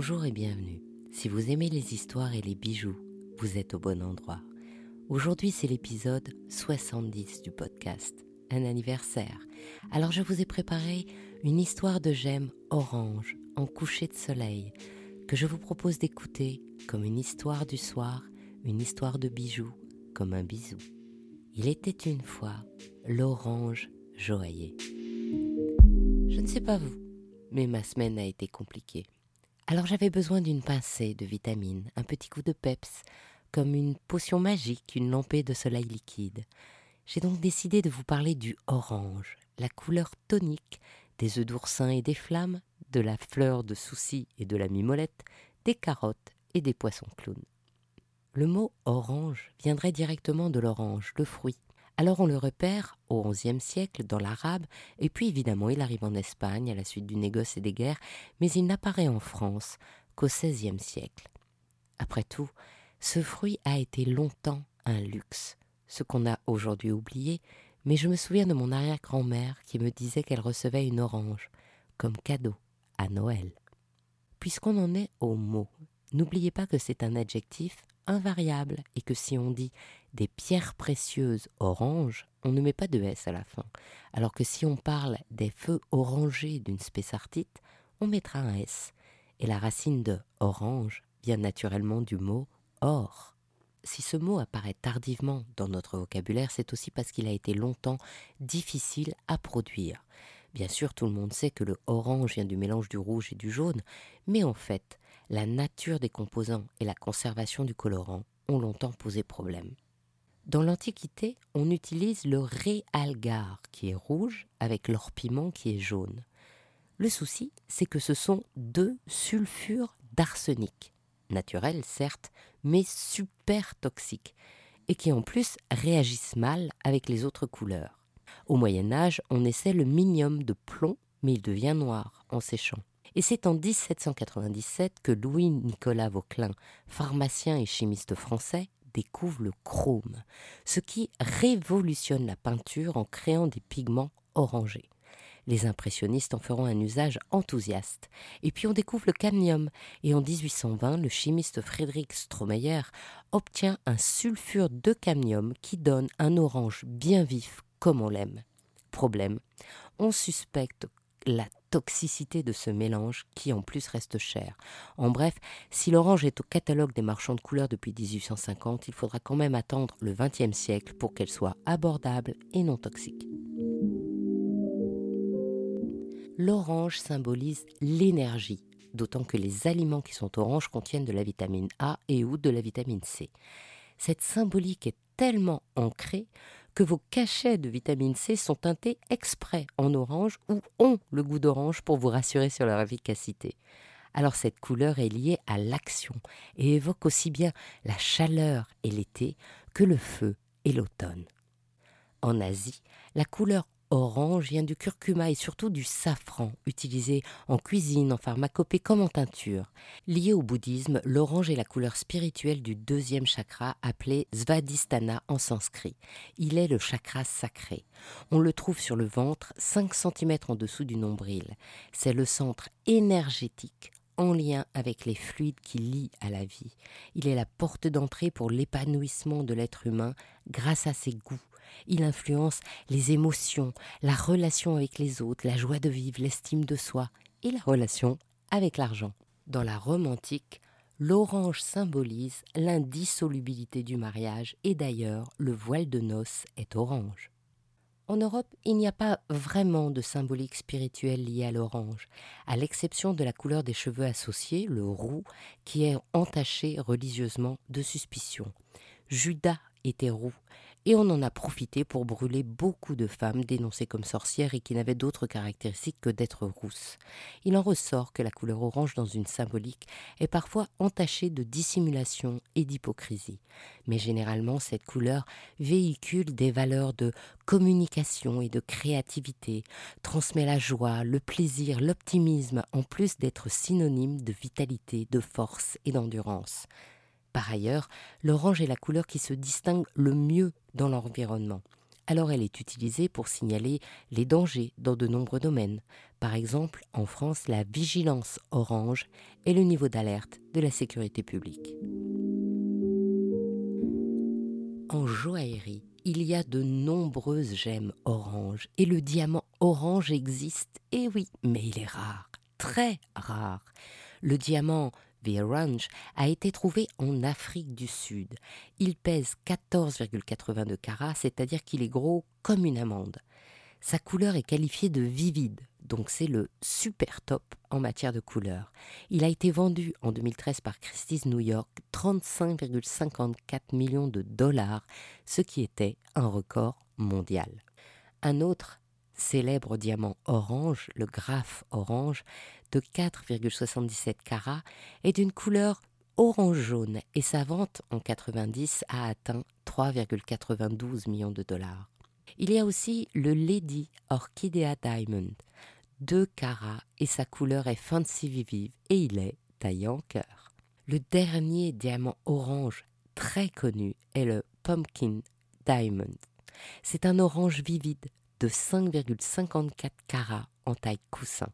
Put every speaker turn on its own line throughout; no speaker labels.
Bonjour et bienvenue. Si vous aimez les histoires et les bijoux, vous êtes au bon endroit. Aujourd'hui, c'est l'épisode 70 du podcast, un anniversaire. Alors je vous ai préparé une histoire de gemme orange en coucher de soleil que je vous propose d'écouter comme une histoire du soir, une histoire de bijoux, comme un bisou. Il était une fois l'orange joaillier. Je ne sais pas vous, mais ma semaine a été compliquée. Alors j'avais besoin d'une pincée de vitamines, un petit coup de peps, comme une potion magique, une lampée de soleil liquide. J'ai donc décidé de vous parler du orange, la couleur tonique des œufs d'oursin et des flammes, de la fleur de souci et de la mimolette, des carottes et des poissons clowns. Le mot orange viendrait directement de l'orange, le fruit. Alors on le repère au XIe siècle dans l'arabe, et puis évidemment il arrive en Espagne à la suite du négoce et des guerres, mais il n'apparaît en France qu'au XVIe siècle. Après tout, ce fruit a été longtemps un luxe, ce qu'on a aujourd'hui oublié, mais je me souviens de mon arrière-grand-mère qui me disait qu'elle recevait une orange comme cadeau à Noël. Puisqu'on en est au mot, n'oubliez pas que c'est un adjectif invariable et que si on dit des pierres précieuses oranges, on ne met pas de S à la fin, alors que si on parle des feux orangés d'une spessartite, on mettra un S. Et la racine de orange vient naturellement du mot or. Si ce mot apparaît tardivement dans notre vocabulaire, c'est aussi parce qu'il a été longtemps difficile à produire. Bien sûr, tout le monde sait que le orange vient du mélange du rouge et du jaune, mais en fait, la nature des composants et la conservation du colorant ont longtemps posé problème. Dans l'Antiquité, on utilise le réalgar qui est rouge avec l'orpiment qui est jaune. Le souci, c'est que ce sont deux sulfures d'arsenic, naturels certes, mais super toxiques, et qui en plus réagissent mal avec les autres couleurs. Au Moyen Âge, on essaie le minium de plomb, mais il devient noir en séchant. Et c'est en 1797 que Louis-Nicolas Vauquelin, pharmacien et chimiste français, découvre le chrome, ce qui révolutionne la peinture en créant des pigments orangés. Les impressionnistes en feront un usage enthousiaste. Et puis on découvre le cadmium, et en 1820, le chimiste Friedrich Stromeyer obtient un sulfure de cadmium qui donne un orange bien vif comme on l'aime. Problème, on suspecte la toxicité de ce mélange qui en plus reste cher. En bref, si l'orange est au catalogue des marchands de couleurs depuis 1850, il faudra quand même attendre le XXe siècle pour qu'elle soit abordable et non toxique. L'orange symbolise l'énergie, d'autant que les aliments qui sont oranges contiennent de la vitamine A et ou de la vitamine C. Cette symbolique est tellement ancrée que vos cachets de vitamine C sont teintés exprès en orange ou ont le goût d'orange pour vous rassurer sur leur efficacité. Alors cette couleur est liée à l'action et évoque aussi bien la chaleur et l'été que le feu et l'automne. En Asie, la couleur orange vient du curcuma et surtout du safran, utilisé en cuisine, en pharmacopée comme en teinture. Lié au bouddhisme, l'orange est la couleur spirituelle du deuxième chakra appelé Svadhisthana en sanskrit. Il est le chakra sacré. On le trouve sur le ventre, 5 cm en dessous du nombril. C'est le centre énergétique en lien avec les fluides qui lient à la vie. Il est la porte d'entrée pour l'épanouissement de l'être humain grâce à ses goûts, il influence les émotions, la relation avec les autres, la joie de vivre, l'estime de soi et la relation avec l'argent. Dans la Rome antique, l'orange symbolise l'indissolubilité du mariage et d'ailleurs le voile de noces est orange. En Europe, il n'y a pas vraiment de symbolique spirituelle liée à l'orange, à l'exception de la couleur des cheveux associés, le roux, qui est entaché religieusement de suspicion. Judas était roux, et on en a profité pour brûler beaucoup de femmes dénoncées comme sorcières et qui n'avaient d'autres caractéristiques que d'être rousses. Il en ressort que la couleur orange dans une symbolique est parfois entachée de dissimulation et d'hypocrisie. Mais généralement, cette couleur véhicule des valeurs de communication et de créativité, transmet la joie, le plaisir, l'optimisme, en plus d'être synonyme de vitalité, de force et d'endurance. Par ailleurs, l'orange est la couleur qui se distingue le mieux dans l'environnement. alors elle est utilisée pour signaler les dangers dans de nombreux domaines. Par exemple, en France, la vigilance orange est le niveau d'alerte de la sécurité publique. En joaillerie, il y a de nombreuses gemmes orange et le diamant orange existe, eh oui, mais il est rare, très rare. Le diamant The Orange a été trouvé en Afrique du Sud. Il pèse 14,82 carats, c'est-à-dire qu'il est gros comme une amande. Sa couleur est qualifiée de vivide, donc c'est le super top en matière de couleur. Il a été vendu en 2013 par Christie's New York 35,54 millions de dollars, ce qui était un record mondial. Un autre célèbre diamant orange, le Graph orange, de 4,77 carats, est d'une couleur orange-jaune et sa vente en 90 a atteint 3,92 millions de dollars. Il y a aussi le Lady Orchidea Diamond, 2 carats et sa couleur est fancy vive et il est taillé en cœur. Le dernier diamant orange très connu est le Pumpkin Diamond. C'est un orange vivide de 5,54 carats en taille coussin.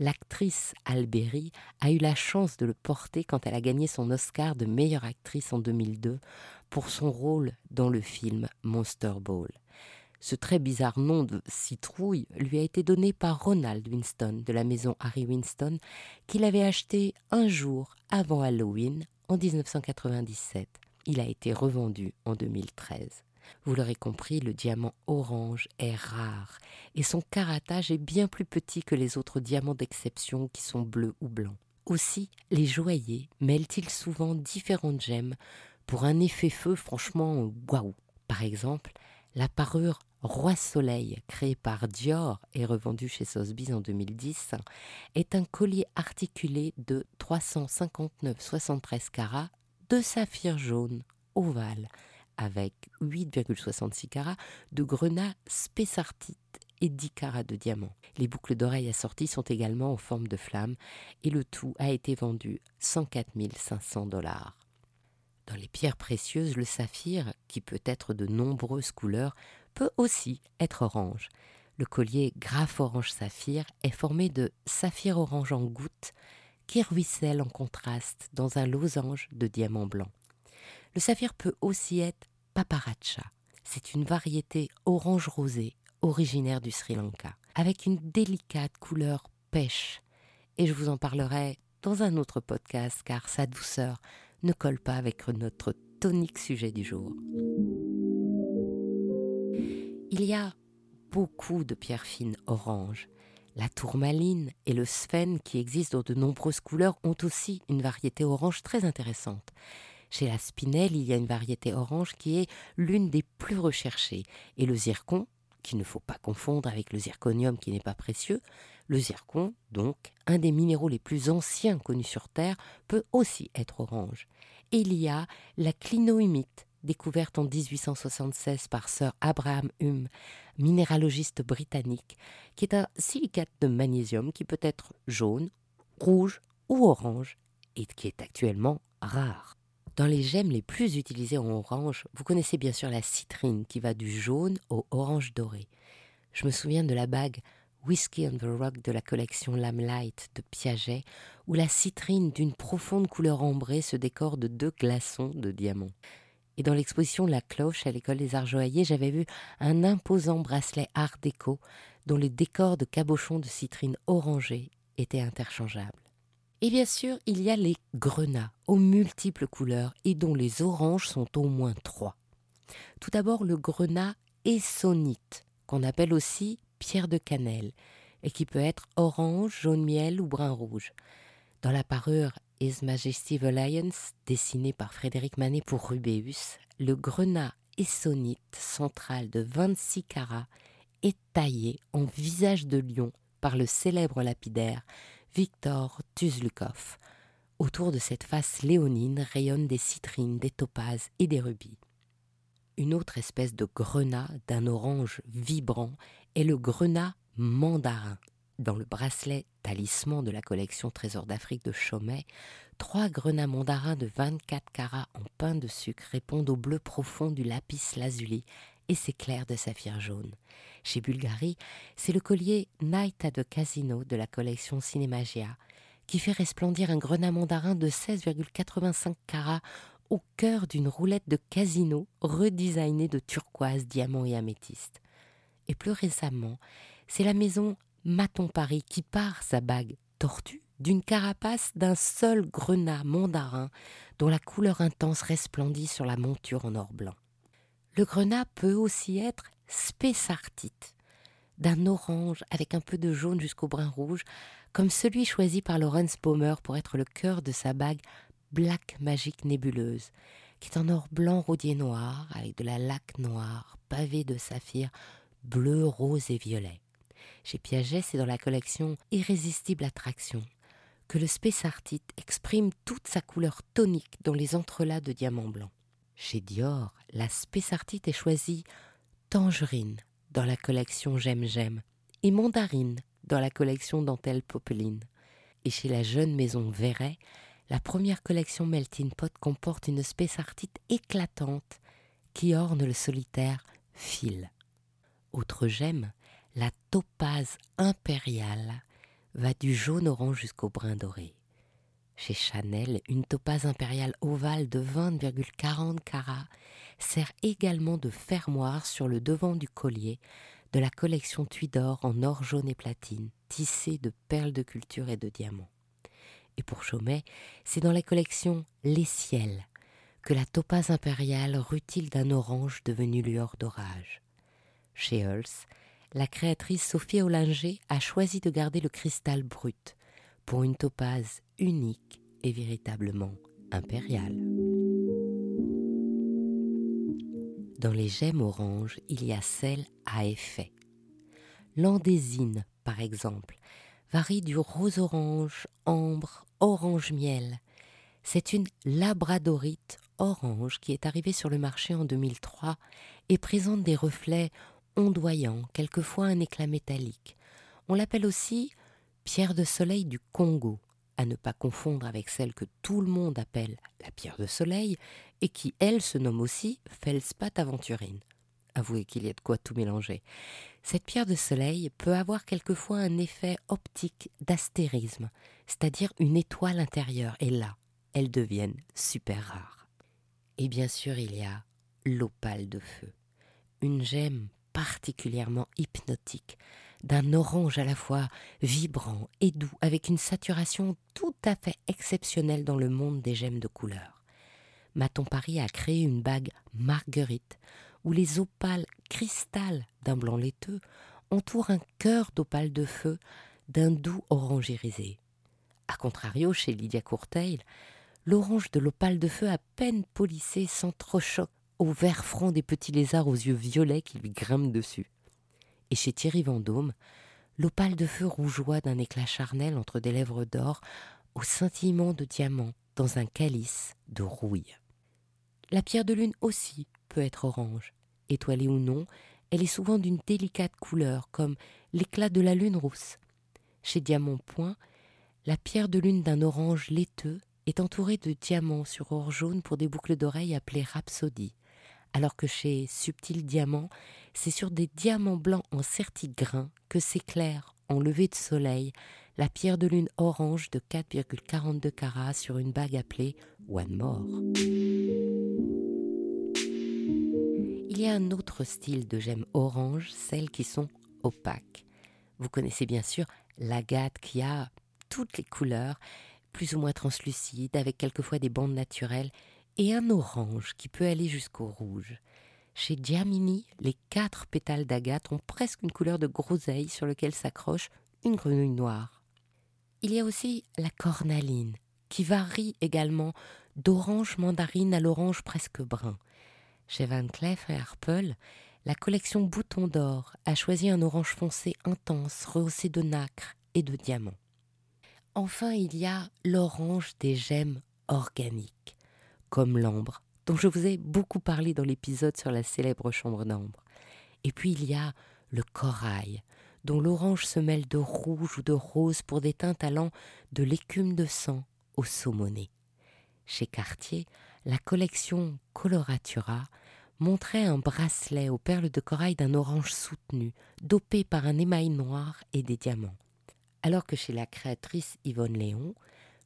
L'actrice Alberi a eu la chance de le porter quand elle a gagné son Oscar de meilleure actrice en 2002 pour son rôle dans le film Monster Ball. Ce très bizarre nom de citrouille lui a été donné par Ronald Winston de la maison Harry Winston qu'il avait acheté un jour avant Halloween en 1997. Il a été revendu en 2013. Vous l'aurez compris, le diamant orange est rare et son caratage est bien plus petit que les autres diamants d'exception qui sont bleus ou blancs. Aussi, les joailliers mêlent-ils souvent différentes gemmes pour un effet feu franchement waouh. Par exemple, la parure Roi Soleil, créée par Dior et revendue chez Sotheby's en 2010, est un collier articulé de 359,73 carats de saphir jaune ovale avec 8,66 carats de grenat spessartite et 10 carats de diamant. Les boucles d'oreilles assorties sont également en forme de flamme et le tout a été vendu 104 500 dollars. Dans les pierres précieuses, le saphir, qui peut être de nombreuses couleurs, peut aussi être orange. Le collier Graph Orange Saphir est formé de saphir orange en gouttes qui ruissellent en contraste dans un losange de diamants blancs. Le saphir peut aussi être paparacha. C'est une variété orange rosé originaire du Sri Lanka, avec une délicate couleur pêche. Et je vous en parlerai dans un autre podcast car sa douceur ne colle pas avec notre tonique sujet du jour. Il y a beaucoup de pierres fines orange. La tourmaline et le sphène qui existent dans de nombreuses couleurs ont aussi une variété orange très intéressante. Chez la spinelle, il y a une variété orange qui est l'une des plus recherchées. Et le zircon, qu'il ne faut pas confondre avec le zirconium qui n'est pas précieux, le zircon, donc, un des minéraux les plus anciens connus sur Terre, peut aussi être orange. Et il y a la clinohumite, découverte en 1876 par Sir Abraham Hume, minéralogiste britannique, qui est un silicate de magnésium qui peut être jaune, rouge ou orange, et qui est actuellement rare. Dans les gemmes les plus utilisées en orange, vous connaissez bien sûr la citrine qui va du jaune au orange doré. Je me souviens de la bague Whiskey on the Rock de la collection Lamlight de Piaget, où la citrine d'une profonde couleur ambrée se décore de deux glaçons de diamants. Et dans l'exposition La Cloche à l'école des Arts Joailliers, j'avais vu un imposant bracelet art déco dont les décors de cabochons de citrine orangée étaient interchangeables. Et bien sûr, il y a les grenats aux multiples couleurs et dont les oranges sont au moins trois. Tout d'abord le grenat essonite, qu'on appelle aussi pierre de cannelle, et qui peut être orange, jaune miel ou brun rouge. Dans la parure His Majesty's Alliance, dessinée par Frédéric Manet pour Rubéus, le grenat essonite central de 26 carats est taillé en visage de lion par le célèbre lapidaire Victor Tuzlukov. Autour de cette face léonine rayonnent des citrines, des topazes et des rubis. Une autre espèce de grenat d'un orange vibrant est le grenat mandarin. Dans le bracelet talisman de la collection Trésor d'Afrique de Chaumet, trois grenats mandarins de 24 carats en pain de sucre répondent au bleu profond du lapis lazuli et ses clairs de saphir jaune. Chez Bulgari, c'est le collier Night at the Casino de la collection Cinemagia qui fait resplendir un grenat mandarin de 16,85 carats au cœur d'une roulette de casino redesignée de turquoise, diamants et améthyste. Et plus récemment, c'est la maison Maton Paris qui part sa bague tortue d'une carapace d'un seul grenat mandarin dont la couleur intense resplendit sur la monture en or blanc. Le grenat peut aussi être spessartite, d'un orange avec un peu de jaune jusqu'au brun rouge, comme celui choisi par Lawrence Baumer pour être le cœur de sa bague Black Magique Nébuleuse, qui est en or blanc rodier noir avec de la laque noire pavée de saphirs bleu, rose et violet. Chez Piaget, c'est dans la collection Irrésistible Attraction que le spessartite exprime toute sa couleur tonique dans les entrelacs de diamants blancs. Chez Dior, la spessartite est choisie tangerine dans la collection J'aime J'aime et mandarine dans la collection Dentelle Popeline. Et chez la jeune maison Verret, la première collection Melting Pot comporte une spessartite éclatante qui orne le solitaire fil. Autre gemme, la topaze impériale va du jaune orange jusqu'au brun doré. Chez Chanel, une topaze impériale ovale de 20,40 carats sert également de fermoir sur le devant du collier de la collection Tudor en or jaune et platine, tissée de perles de culture et de diamants. Et pour Chaumet, c'est dans la collection Les Ciels que la topaze impériale rutile d'un orange devenu lueur d'orage. Chez Hulse, la créatrice Sophie Ollinger a choisi de garder le cristal brut pour une topaze unique et véritablement impériale. Dans les gemmes oranges, il y a celle à effet. L'andésine, par exemple, varie du rose-orange, ambre, orange-miel. C'est une labradorite orange qui est arrivée sur le marché en 2003 et présente des reflets ondoyant, quelquefois un éclat métallique. On l'appelle aussi pierre de soleil du Congo, à ne pas confondre avec celle que tout le monde appelle la pierre de soleil, et qui, elle, se nomme aussi feldspath aventurine. Avouez qu'il y a de quoi tout mélanger. Cette pierre de soleil peut avoir quelquefois un effet optique d'astérisme, c'est-à-dire une étoile intérieure, et là, elles deviennent super rares. Et bien sûr, il y a l'opale de feu, une gemme particulièrement hypnotique, d'un orange à la fois vibrant et doux, avec une saturation tout à fait exceptionnelle dans le monde des gemmes de couleur. Maton Paris a créé une bague marguerite, où les opales cristal d'un blanc laiteux entourent un cœur d'opale de feu d'un doux orange irisé. A contrario, chez Lydia Courteil, l'orange de l'opale de feu à peine polissé s'entrechoque au vert front des petits lézards aux yeux violets qui lui grimpent dessus. Et chez Thierry Vendôme, l'opale de feu rougeoie d'un éclat charnel entre des lèvres d'or au scintillement de diamants dans un calice de rouille. La pierre de lune aussi peut être orange. Étoilée ou non, elle est souvent d'une délicate couleur, comme l'éclat de la lune rousse. Chez Diamant Point, la pierre de lune d'un orange laiteux est entourée de diamants sur or jaune pour des boucles d'oreilles appelées rhapsodies alors que chez Subtil Diamant, c'est sur des diamants blancs en certigrain que s'éclaire, en lever de soleil, la pierre de lune orange de 4,42 carats sur une bague appelée One More. Il y a un autre style de gemmes orange, celles qui sont opaques. Vous connaissez bien sûr l'agate qui a toutes les couleurs, plus ou moins translucides, avec quelquefois des bandes naturelles et un orange qui peut aller jusqu'au rouge. Chez Giamini, les quatre pétales d'agate ont presque une couleur de groseille sur lequel s'accroche une grenouille noire. Il y a aussi la cornaline, qui varie également d'orange mandarine à l'orange presque brun. Chez Van Cleef et Arpels, la collection Bouton d'or a choisi un orange foncé intense, rehaussé de nacre et de diamants. Enfin, il y a l'orange des gemmes organiques comme l'ambre, dont je vous ai beaucoup parlé dans l'épisode sur la célèbre chambre d'ambre. Et puis il y a le corail, dont l'orange se mêle de rouge ou de rose pour des teintes allant de l'écume de sang au saumoné. Chez Cartier, la collection Coloratura montrait un bracelet aux perles de corail d'un orange soutenu, dopé par un émail noir et des diamants. Alors que chez la créatrice Yvonne Léon,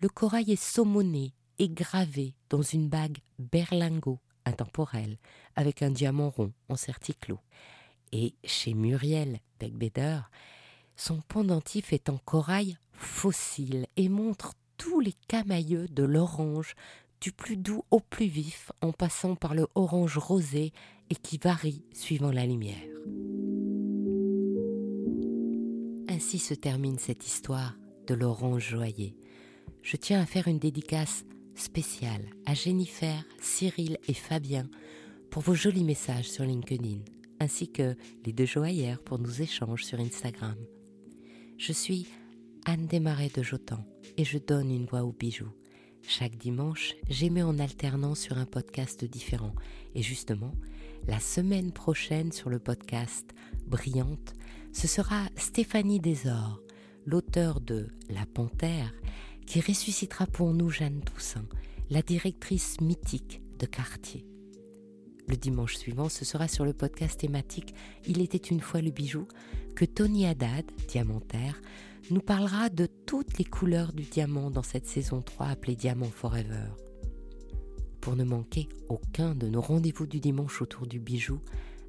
le corail est saumonné gravé dans une bague berlingot intemporelle avec un diamant rond en certiclo. Et chez Muriel Beckbeder, son pendentif est en corail fossile et montre tous les camailleux de l'orange du plus doux au plus vif en passant par le orange rosé et qui varie suivant la lumière. Ainsi se termine cette histoire de l'orange joyeux. Je tiens à faire une dédicace spéciale à Jennifer, Cyril et Fabien pour vos jolis messages sur LinkedIn, ainsi que les deux joaillères pour nos échanges sur Instagram. Je suis Anne Desmarais de Jotan et je donne une voix aux bijoux. Chaque dimanche, j'émets en alternance sur un podcast différent. Et justement, la semaine prochaine sur le podcast Brillante, ce sera Stéphanie Desor, l'auteur de La Panthère, qui ressuscitera pour nous Jeanne Toussaint, la directrice mythique de Cartier. Le dimanche suivant, ce sera sur le podcast thématique Il était une fois le bijou que Tony Haddad, diamantaire, nous parlera de toutes les couleurs du diamant dans cette saison 3 appelée Diamant Forever. Pour ne manquer aucun de nos rendez-vous du dimanche autour du bijou,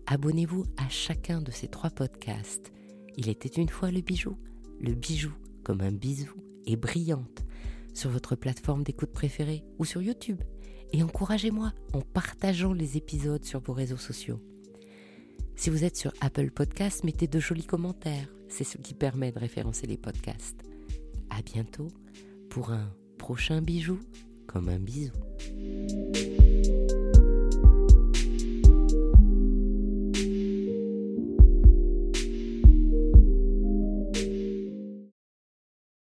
abonnez-vous à chacun de ces trois podcasts. Il était une fois le bijou, le bijou comme un bisou et brillante sur votre plateforme d'écoute préférée ou sur YouTube. Et encouragez-moi en partageant les épisodes sur vos réseaux sociaux. Si vous êtes sur Apple Podcasts, mettez de jolis commentaires c'est ce qui permet de référencer les podcasts. À bientôt pour un prochain bijou comme un bisou.